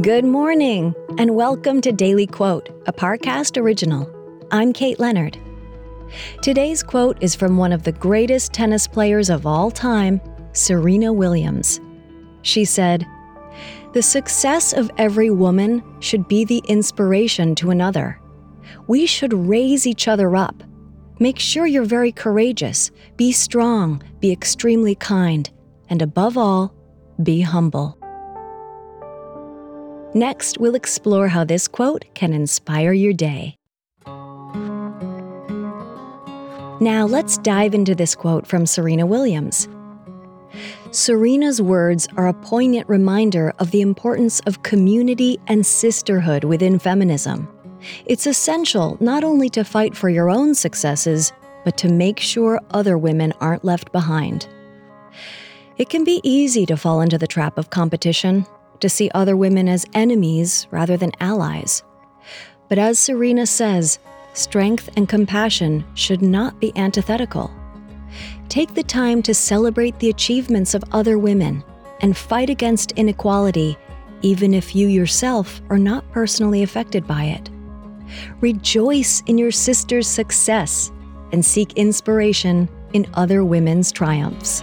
Good morning, and welcome to Daily Quote, a Parcast original. I'm Kate Leonard. Today's quote is from one of the greatest tennis players of all time, Serena Williams. She said, The success of every woman should be the inspiration to another. We should raise each other up. Make sure you're very courageous, be strong, be extremely kind, and above all, be humble. Next, we'll explore how this quote can inspire your day. Now, let's dive into this quote from Serena Williams. Serena's words are a poignant reminder of the importance of community and sisterhood within feminism. It's essential not only to fight for your own successes, but to make sure other women aren't left behind. It can be easy to fall into the trap of competition, to see other women as enemies rather than allies. But as Serena says, strength and compassion should not be antithetical. Take the time to celebrate the achievements of other women and fight against inequality, even if you yourself are not personally affected by it. Rejoice in your sister's success and seek inspiration in other women's triumphs.